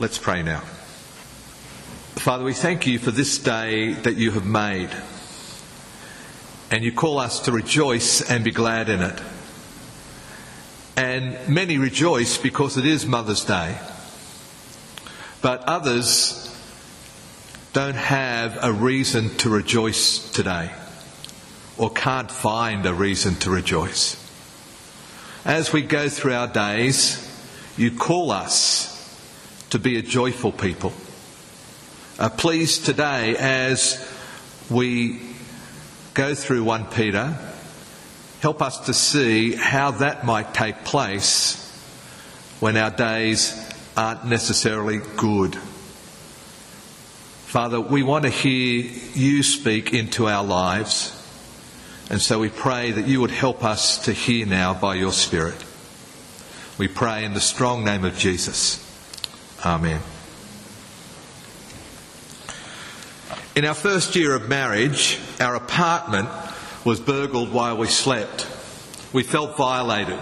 Let's pray now. Father, we thank you for this day that you have made. And you call us to rejoice and be glad in it. And many rejoice because it is Mother's Day. But others don't have a reason to rejoice today or can't find a reason to rejoice. As we go through our days, you call us to be a joyful people. Uh, please today, as we go through 1 Peter, help us to see how that might take place when our days aren't necessarily good. Father, we want to hear you speak into our lives, and so we pray that you would help us to hear now by your Spirit. We pray in the strong name of Jesus. Amen. In our first year of marriage, our apartment was burgled while we slept. We felt violated.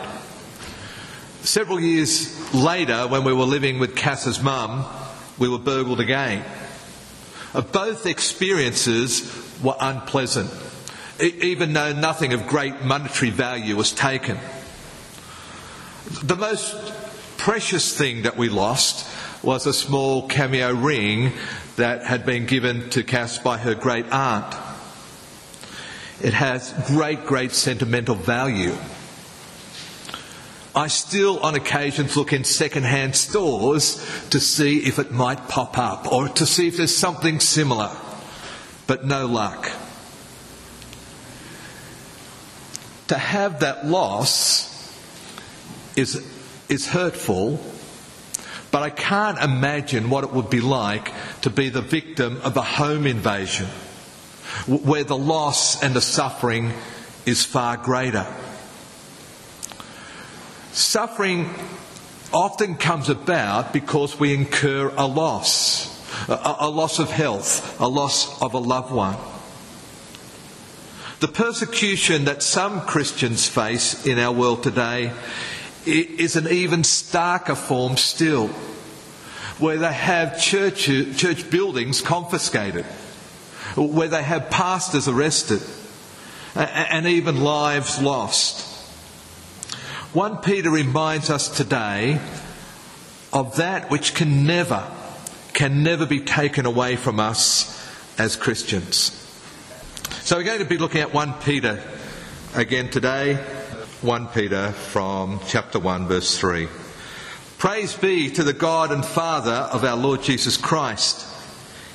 Several years later, when we were living with Cass's mum, we were burgled again. Both experiences were unpleasant, even though nothing of great monetary value was taken. The most precious thing that we lost was a small cameo ring that had been given to Cass by her great aunt. It has great, great sentimental value. I still, on occasions, look in second-hand stores to see if it might pop up or to see if there's something similar, but no luck. To have that loss is, is hurtful, but I can't imagine what it would be like to be the victim of a home invasion where the loss and the suffering is far greater. Suffering often comes about because we incur a loss, a, a, loss of health, a loss of a loved one. The persecution that some Christians face in our world today is an even starker form still, where they have church, church buildings confiscated, where they have pastors arrested, and even lives lost. 1 Peter reminds us today of that which can never, can never be taken away from us as Christians. So we're going to be looking at 1 Peter again today. 1 Peter from chapter 1 verse 3. Praise be to the God and Father of our Lord Jesus Christ.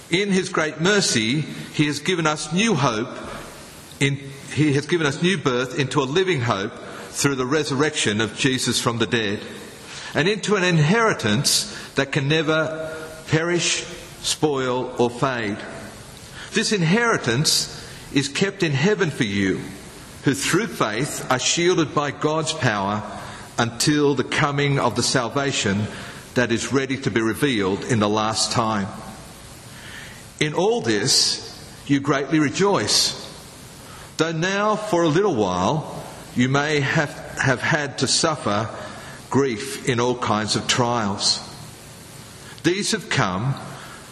In his great mercy, he has given us new hope in, he has given us new birth into a living hope through the resurrection of Jesus from the dead and into an inheritance that can never perish, spoil or fade. This inheritance is kept in heaven for you who through faith are shielded by God's power until the coming of the salvation that is ready to be revealed in the last time. In all this, you greatly rejoice, though now for a little while you may have, have had to suffer grief in all kinds of trials. These have come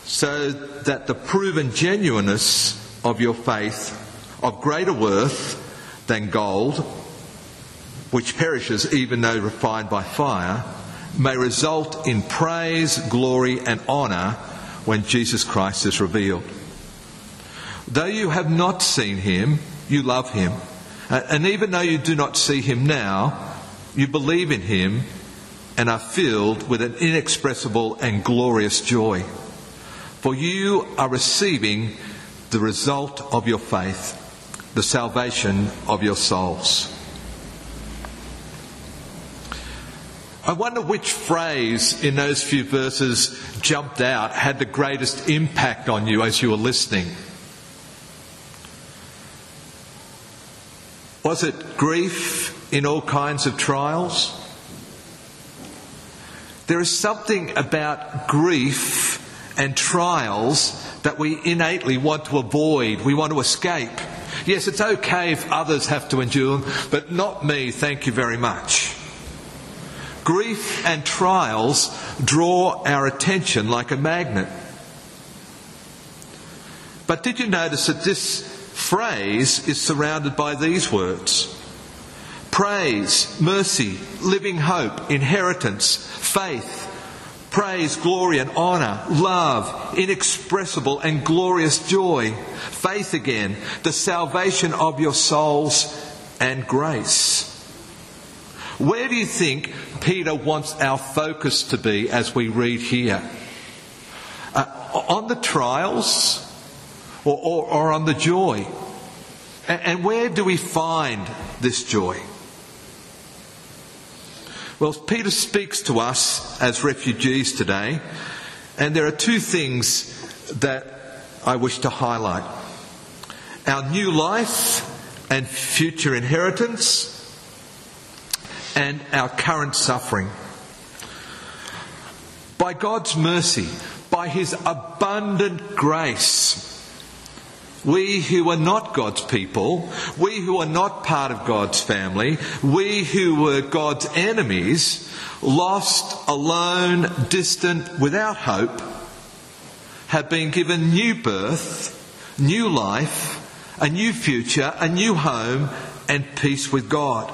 so that the proven genuineness of your faith, of greater worth, than gold, which perishes even though refined by fire, may result in praise, glory, and honour when Jesus Christ is revealed. Though you have not seen him, you love him. And even though you do not see him now, you believe in him and are filled with an inexpressible and glorious joy. For you are receiving the result of your faith the salvation of your souls. I wonder which phrase in those few verses jumped out, had the greatest impact on you as you were listening. Was it grief in all kinds of trials? There is something about grief and trials that we innately want to avoid, we want to escape. Yes, it's okay if others have to endure them, but not me, thank you very much. Grief and trials draw our attention like a magnet. But did you notice that this phrase is surrounded by these words? Praise, mercy, living hope, inheritance, faith, praise, glory, and honour, love, inexpressible and glorious joy, faith again, the salvation of your souls, and grace. Where do you think Peter wants our focus to be as we read here? Uh, on the trials or, or, or, on the joy? And, and where do we find this joy? Well, Peter speaks to us as refugees today, and there are two things that I wish to highlight our new life and future inheritance, and our current suffering. By God's mercy, by His abundant grace, we who are not God's people, we who are not part of God's family, we who were God's enemies, lost, alone, distant, without hope, have been given new birth, new life, a new future, a new home, and peace with God.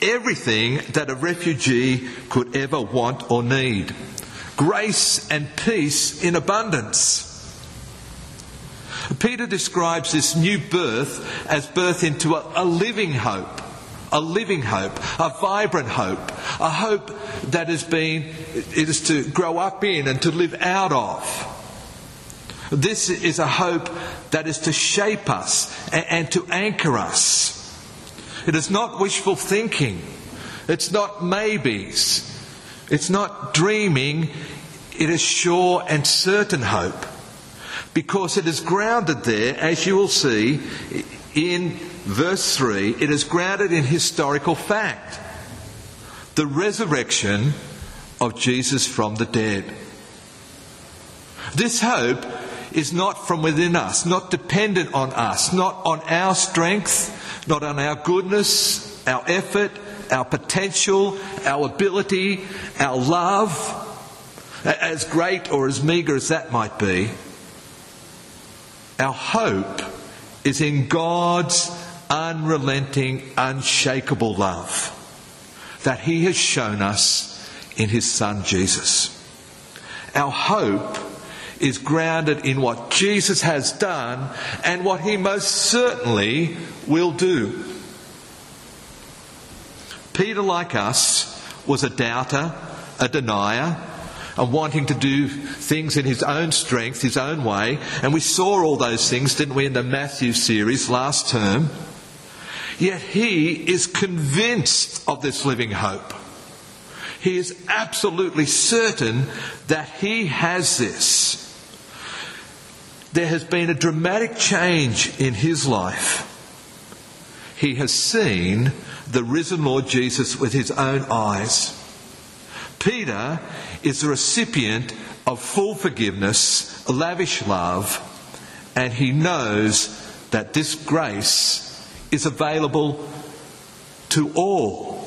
Everything that a refugee could ever want or need. Grace and peace in abundance. Peter describes this new birth as birth into a, a living hope a living hope, a vibrant hope, a hope that has been, it is to grow up in and to live out of. This is a hope that is to shape us and, and to anchor us. It is not wishful thinking. It's not maybes. It's not dreaming. It is sure and certain hope because it is grounded there, as you will see in verse 3, it is grounded in historical fact the resurrection of Jesus from the dead. This hope is not from within us, not dependent on us, not on our strength, not on our goodness, our effort, our potential, our ability, our love, as great or as meagre as that might be. Our hope is in God's unrelenting, unshakable love that He has shown us in His Son Jesus. Our hope is grounded in what Jesus has done and what He most certainly will do. Peter, like us, was a doubter, a denier, and wanting to do things in his own strength, his own way. And we saw all those things, didn't we, in the Matthew series last term? Yet he is convinced of this living hope. He is absolutely certain that he has this. There has been a dramatic change in his life. He has seen the risen Lord Jesus with his own eyes. Peter is the recipient of full forgiveness, lavish love, and he knows that this grace is available to all,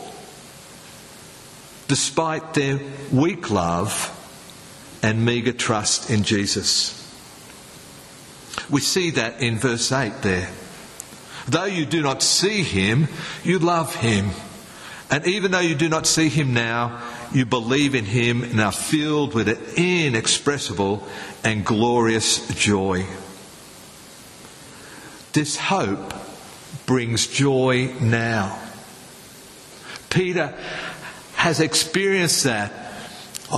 despite their weak love and meagre trust in Jesus. We see that in verse 8 there. Though you do not see him, you love him. And even though you do not see him now, you believe in him and are filled with an inexpressible and glorious joy. This hope brings joy now. Peter has experienced that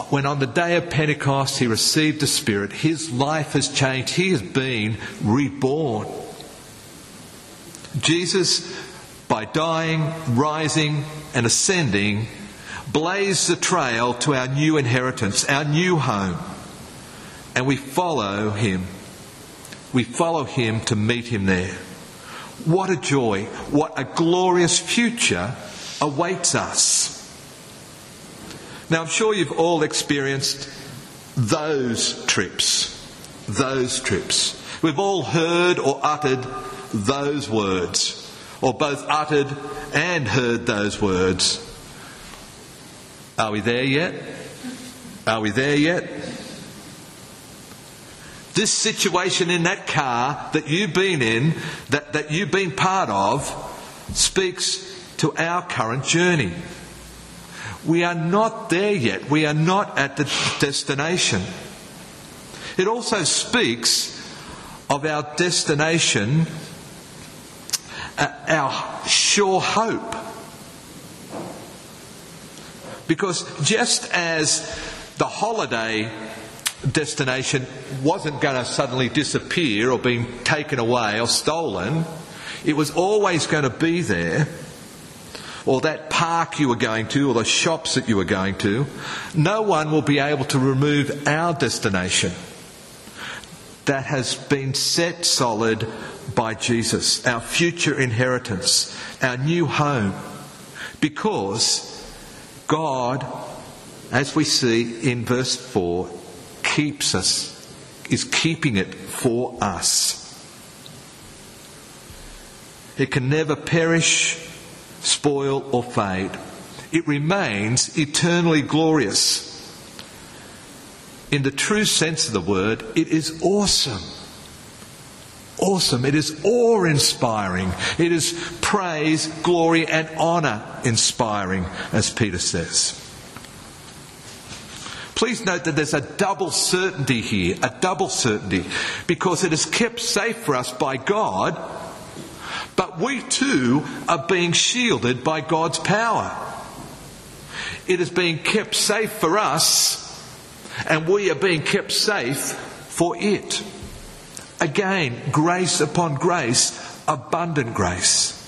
when on the day of Pentecost he received the Spirit. His life has changed. He has been reborn. Jesus, by dying, rising, and ascending, blaze the trail to our new inheritance, our new home. And we follow him. We follow him to meet him there. What a joy, what a glorious future awaits us. Now, I'm sure you've all experienced those trips. Those trips. We've all heard or uttered those words, or both uttered and heard those words. Are we there yet? Are we there yet? This situation in that car that you've been in, that, that you've been part of, speaks to our current journey. We are not there yet. We are not at the destination. It also speaks of our destination, uh, our sure hope. Because just as the holiday destination wasn't going to suddenly disappear or being taken away or stolen, it was always going to be there, or that park you were going to, or the shops that you were going to, no one will be able to remove our destination. That has been set solid by Jesus, our future inheritance, our new home, because God, as we see in verse 4, keeps us, is keeping it for us. It can never perish, spoil, or fade. It remains eternally glorious. In the true sense of the word, it is awesome. Awesome. It is awe inspiring. It is praise, glory, and honour inspiring, as Peter says. Please note that there's a double certainty here, a double certainty, because it is kept safe for us by God but we too are being shielded by God's power. It is being kept safe for us, and we are being kept safe for it. Again, grace upon grace, abundant grace.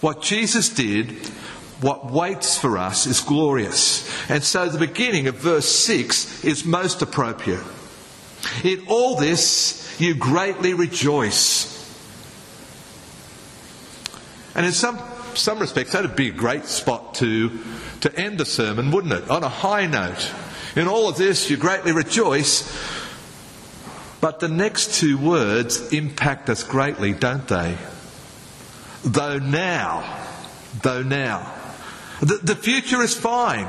What Jesus did, what waits for us, is glorious. And so the beginning of verse 6 is most appropriate. In all this, you greatly rejoice and in some, some respects, that would be a great spot to, to end the sermon, wouldn't it? On a high note. In all of this, you greatly rejoice. But the next two words impact us greatly, don't they? Though now, though now. The, the future is fine.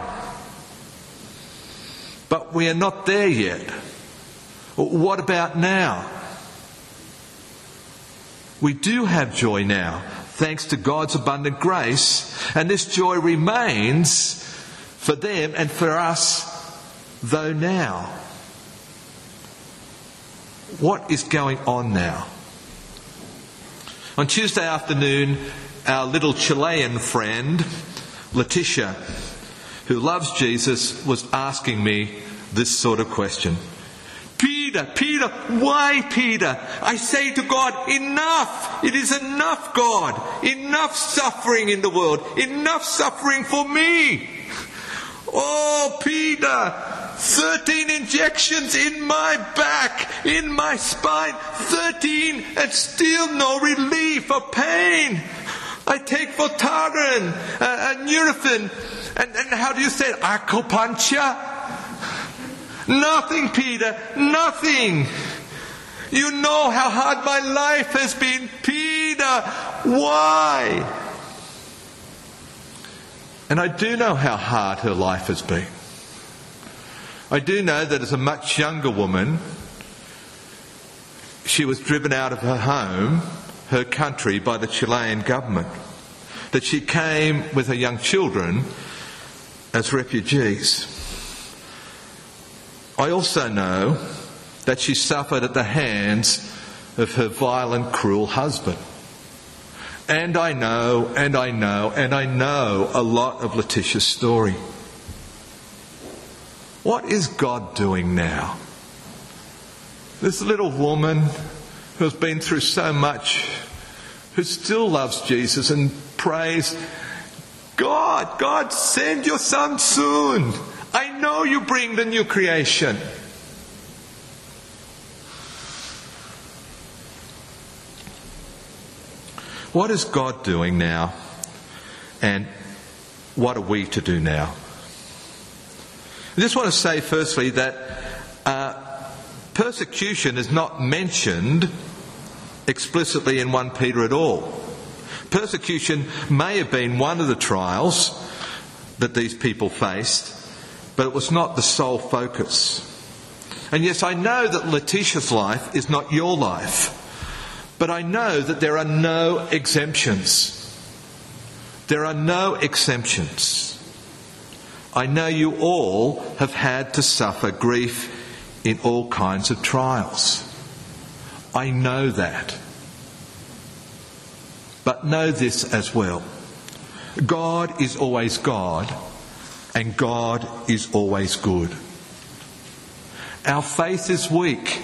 But we are not there yet. What about now? We do have joy now thanks to God's abundant grace. And this joy remains for them and for us, though now. What is going on now? On Tuesday afternoon, our little Chilean friend, Letitia, who loves Jesus, was asking me this sort of question. Peter, Peter, why Peter? I say to God, enough! It is enough, God! Enough suffering in the world! Enough suffering for me! Oh, Peter! 13 injections in my back, in my spine, 13 and still no relief of pain. I take Voltaren, uh, and Nurofen, and, and how do you say it? Acupuncture? Nothing, Peter, nothing. You know how hard my life has been, Peter. Why? And I do know how hard her life has been. I do know that as a much younger woman, she was driven out of her home, her country, by the Chilean government. That she came with her young children as refugees. I also know that she suffered at the hands of her violent, cruel husband. And I know, and I know, and I know a lot of Letitia's story. What is God doing now? This little woman who has been through so much, who still loves Jesus and prays, God, God, send your son soon. I know you bring the new creation. What is God doing now? And what are we to do now? I just want to say, firstly, that uh, persecution is not mentioned explicitly in 1 Peter at all. Persecution may have been one of the trials that these people faced, but it was not the sole focus. And yes, I know that Letitia's life is not your life, but I know that there are no exemptions. There are no exemptions. I know you all have had to suffer grief in all kinds of trials. I know that. But know this as well God is always God, and God is always good. Our faith is weak,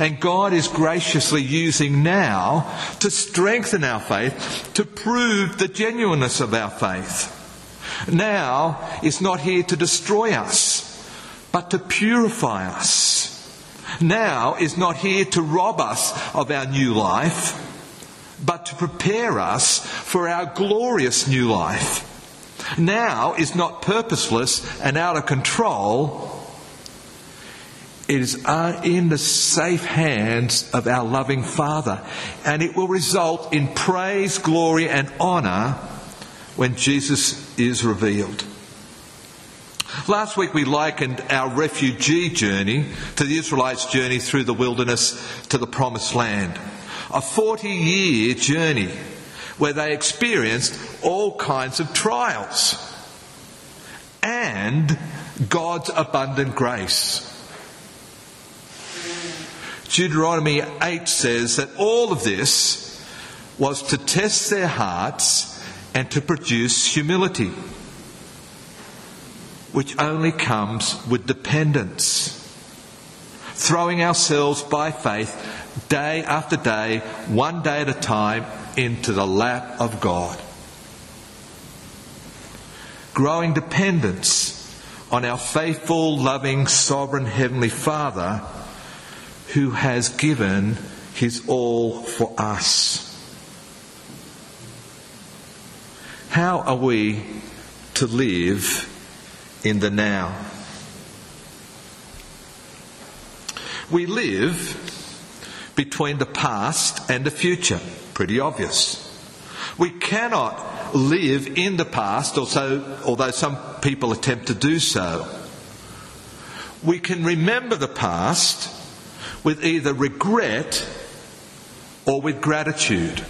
and God is graciously using now to strengthen our faith, to prove the genuineness of our faith. Now is not here to destroy us, but to purify us. Now is not here to rob us of our new life, but to prepare us for our glorious new life. Now is not purposeless and out of control. It is uh, in the safe hands of our loving Father, and it will result in praise, glory, and honour when Jesus is revealed. Last week we likened our refugee journey to the Israelites' journey through the wilderness to the promised land. A 40 year journey where they experienced all kinds of trials and God's abundant grace. Deuteronomy 8 says that all of this was to test their hearts and to produce humility, which only comes with dependence. Throwing ourselves by faith day after day, one day at a time, into the lap of God. Growing dependence on our faithful, loving, sovereign Heavenly Father who has given his all for us. How are we to live in the now? We live between the past and the future. Pretty obvious. We cannot live in the past, although, some people attempt to do so. We can remember the past with either regret or with gratitude.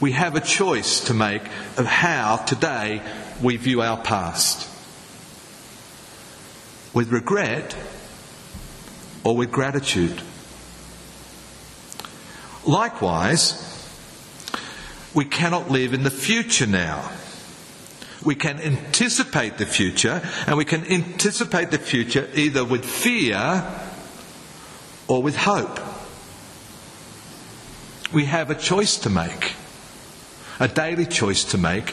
We have a choice to make of how today we view our past. With regret or with gratitude. Likewise, we cannot live in the future now. We can anticipate the future, and we can anticipate the future either with fear or with hope. We have a choice to make, a daily choice to make.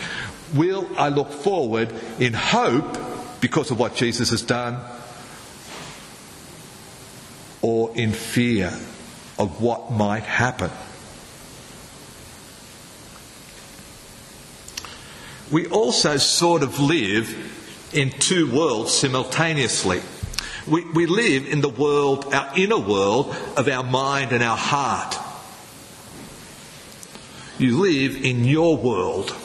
Will I look forward in hope because of what Jesus has done, or in fear of what might happen? We also sort of live in two worlds simultaneously. We, we live in the world, our inner world of our mind and our heart. You live in your world.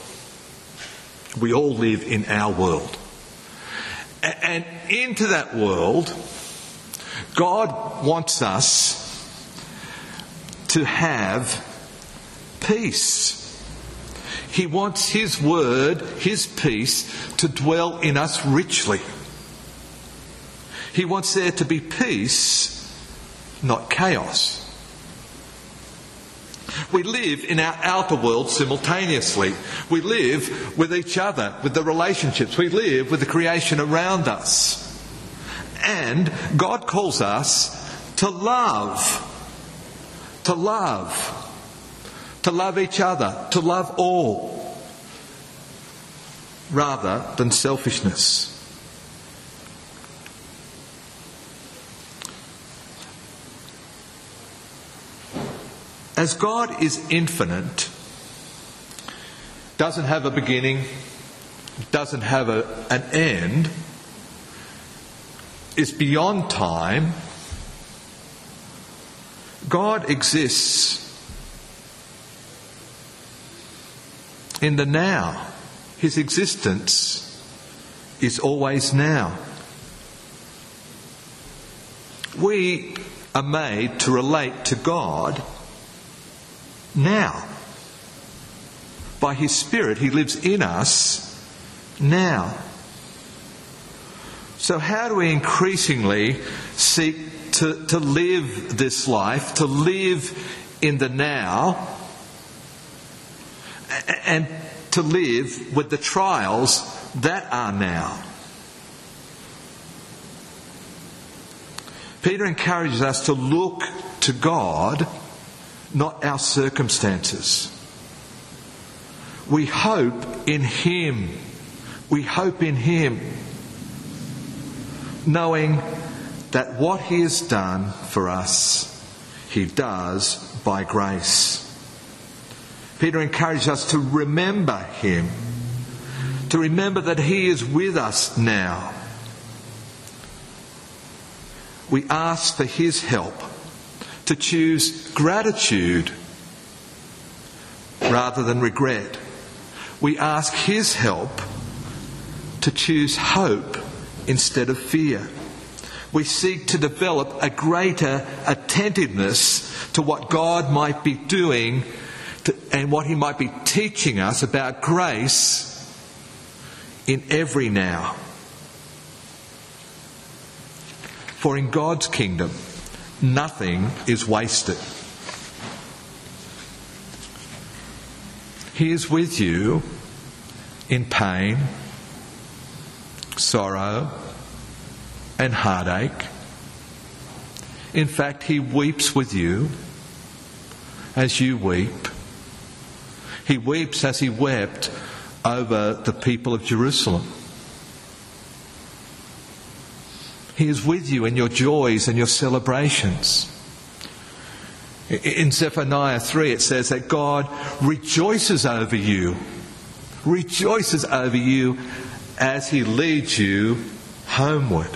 We all live in our world. And into that world, God wants us to have peace. He wants His word, His peace, to dwell in us richly. He wants there to be peace, not chaos. We live in our outer world simultaneously. We live with each other, with the relationships. We live with the creation around us. And God calls us to love. To love. To love each other. To love all. Rather than selfishness. As God is infinite, doesn't have a beginning, doesn't have a, an end, is beyond time, God exists in the now. His existence is always now. We are made to relate to God now. By His Spirit, He lives in us now. So, how do we increasingly seek to, to live this life, to live in the now, and to live with the trials that are now? Peter encourages us to look to God, not our circumstances. We hope in Him. We hope in Him, knowing that what He has done for us, He does by grace. Peter encouraged us to remember Him, to remember that He is with us now we ask for His help to choose gratitude rather than regret. We ask His help to choose hope instead of fear. We seek to develop a greater attentiveness to what God might be doing to, and what He might be teaching us about grace in every now. For in God's kingdom, nothing is wasted. He is with you in pain, sorrow, and heartache. In fact, He weeps with you as you weep. He weeps as He wept over the people of Jerusalem. He is with you in your joys and your celebrations. In Zephaniah 3, it says that God rejoices over you, rejoices over you as He leads you homeward.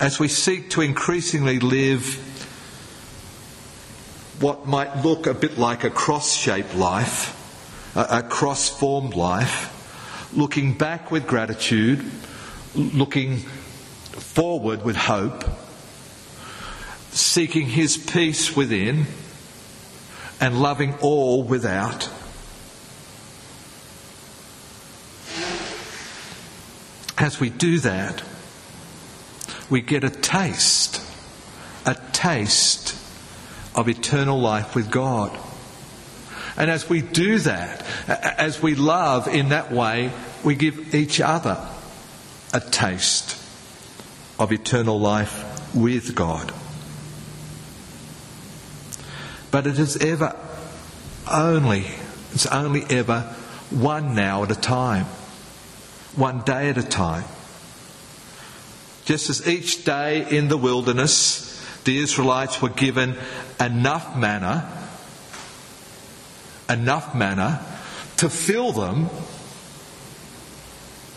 As we seek to increasingly live what might look a bit like a cross shaped life, a cross formed life, looking back with gratitude, looking forward with hope, seeking His peace within, and loving all without. As we do that, we get a taste, a taste of eternal life with God. And as we do that, as we love in that way, we give each other a taste of eternal life with God. But it is ever only, it's only ever one now at a time, one day at a time. Just as each day in the wilderness, the Israelites were given enough manna enough manna to fill them.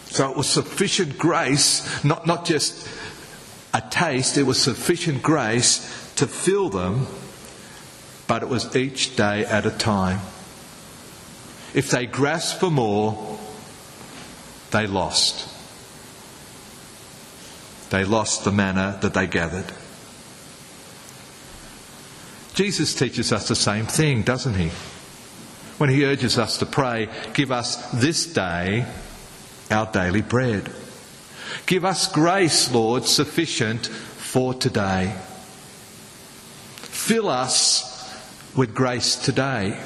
So it was sufficient grace, not, not just a taste, it was sufficient grace to fill them, but it was each day at a time. If they grasped for more, they lost. They lost the manna that they gathered. Jesus teaches us the same thing, doesn't he? When he urges us to pray, Give us this day our daily bread. Give us grace, Lord, sufficient for today. Fill us with grace today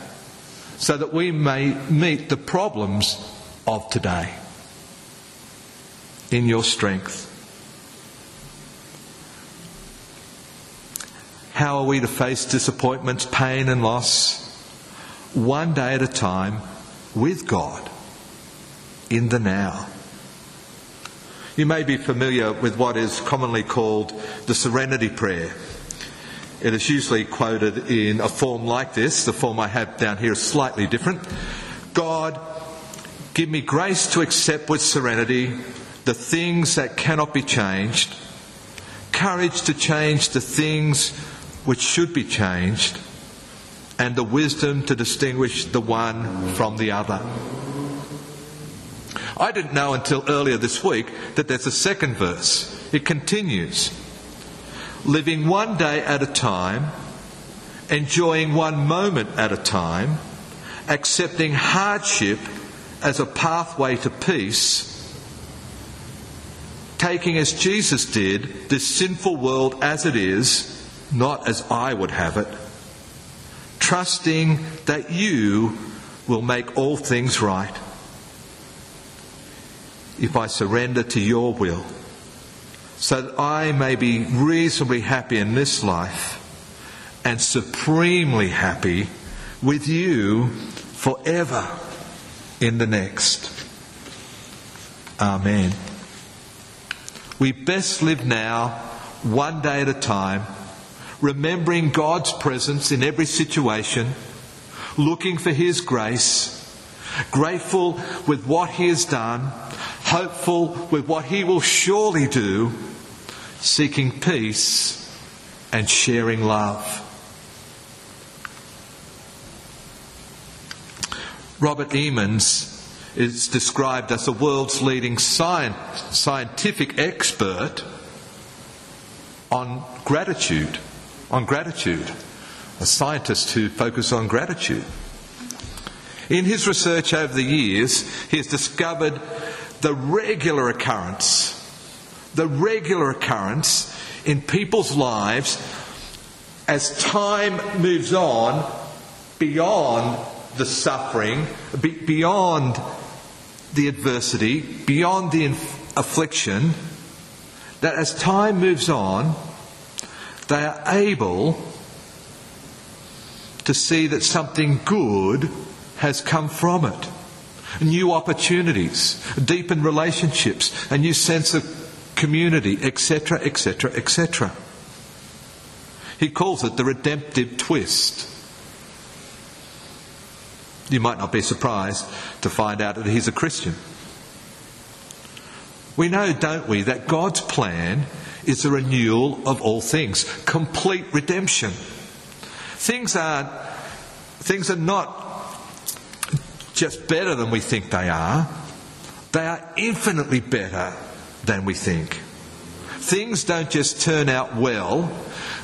so that we may meet the problems of today in your strength. How are we to face disappointments, pain, and loss? One day at a time with God in the now. You may be familiar with what is commonly called the Serenity Prayer. It is usually quoted in a form like this. The form I have down here is slightly different. God, give me grace to accept with serenity the things that cannot be changed, courage to change the things which should be changed, and the wisdom to distinguish the one from the other. I didn't know until earlier this week that there's a second verse. It continues living one day at a time, enjoying one moment at a time, accepting hardship as a pathway to peace, taking as Jesus did this sinful world as it is, not as I would have it, trusting that you will make all things right. If I surrender to your will, so that I may be reasonably happy in this life and supremely happy with you forever in the next. Amen. We best live now, one day at a time, remembering God's presence in every situation, looking for His grace, grateful with what He has done, hopeful with what He will surely do, seeking peace and sharing love. Robert Emmons is described as the world's leading scientific expert on gratitude. On gratitude. A scientist who focuses on gratitude. In his research over the years, he has discovered the regular occurrence, the regular occurrence in people's lives as time moves on beyond the suffering, beyond the adversity, beyond the affliction, that as time moves on, they are able to see that something good has come from it. New opportunities, deepened relationships, a new sense of community, etc., etc., etc. He calls it the redemptive twist. You might not be surprised to find out that he's a Christian. We know, don't we, that God's plan is the renewal of all things, complete redemption. Things are, things are not just better than we think they are, they are infinitely better than we think. Things don't just turn out well,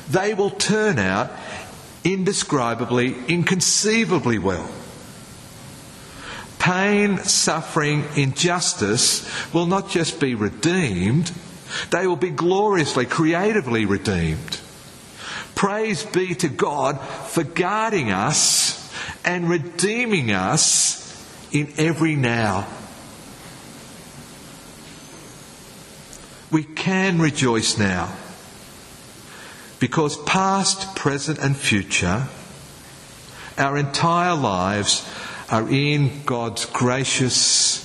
they will turn out indescribably, inconceivably well pain, suffering, injustice will not just be redeemed, they will be gloriously, creatively redeemed. Praise be to God for guarding us and redeeming us in every now. We can rejoice now because past, present, and future, our entire lives are in God's gracious,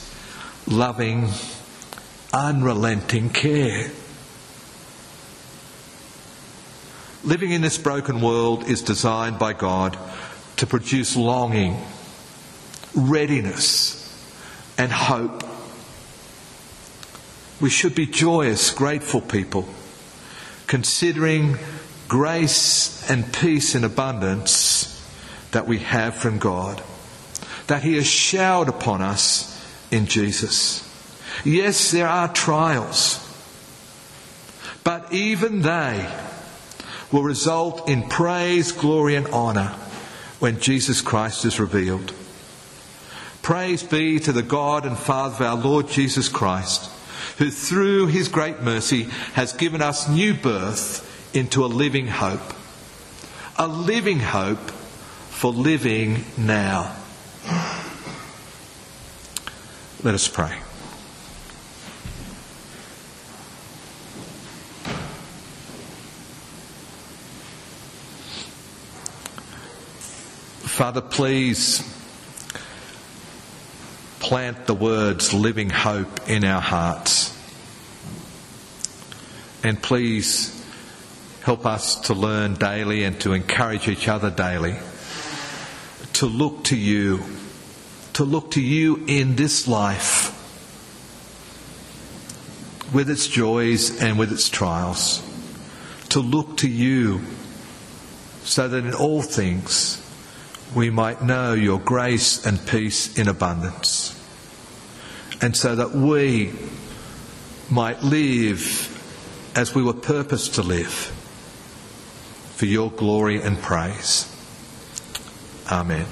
loving, unrelenting care. Living in this broken world is designed by God to produce longing, readiness, and hope. We should be joyous, grateful people, considering grace and peace in abundance that we have from God that He has showered upon us in Jesus. Yes, there are trials, but even they will result in praise, glory, and honour when Jesus Christ is revealed. Praise be to the God and Father of our Lord Jesus Christ, who through his great mercy has given us new birth into a living hope. A living hope for living now. Let us pray. Father, please plant the words living hope in our hearts. And please help us to learn daily and to encourage each other daily to look to you, to look to you in this life with its joys and with its trials, to look to you so that in all things we might know your grace and peace in abundance. and so that we might live as we were purposed to live for your glory and praise. Amen.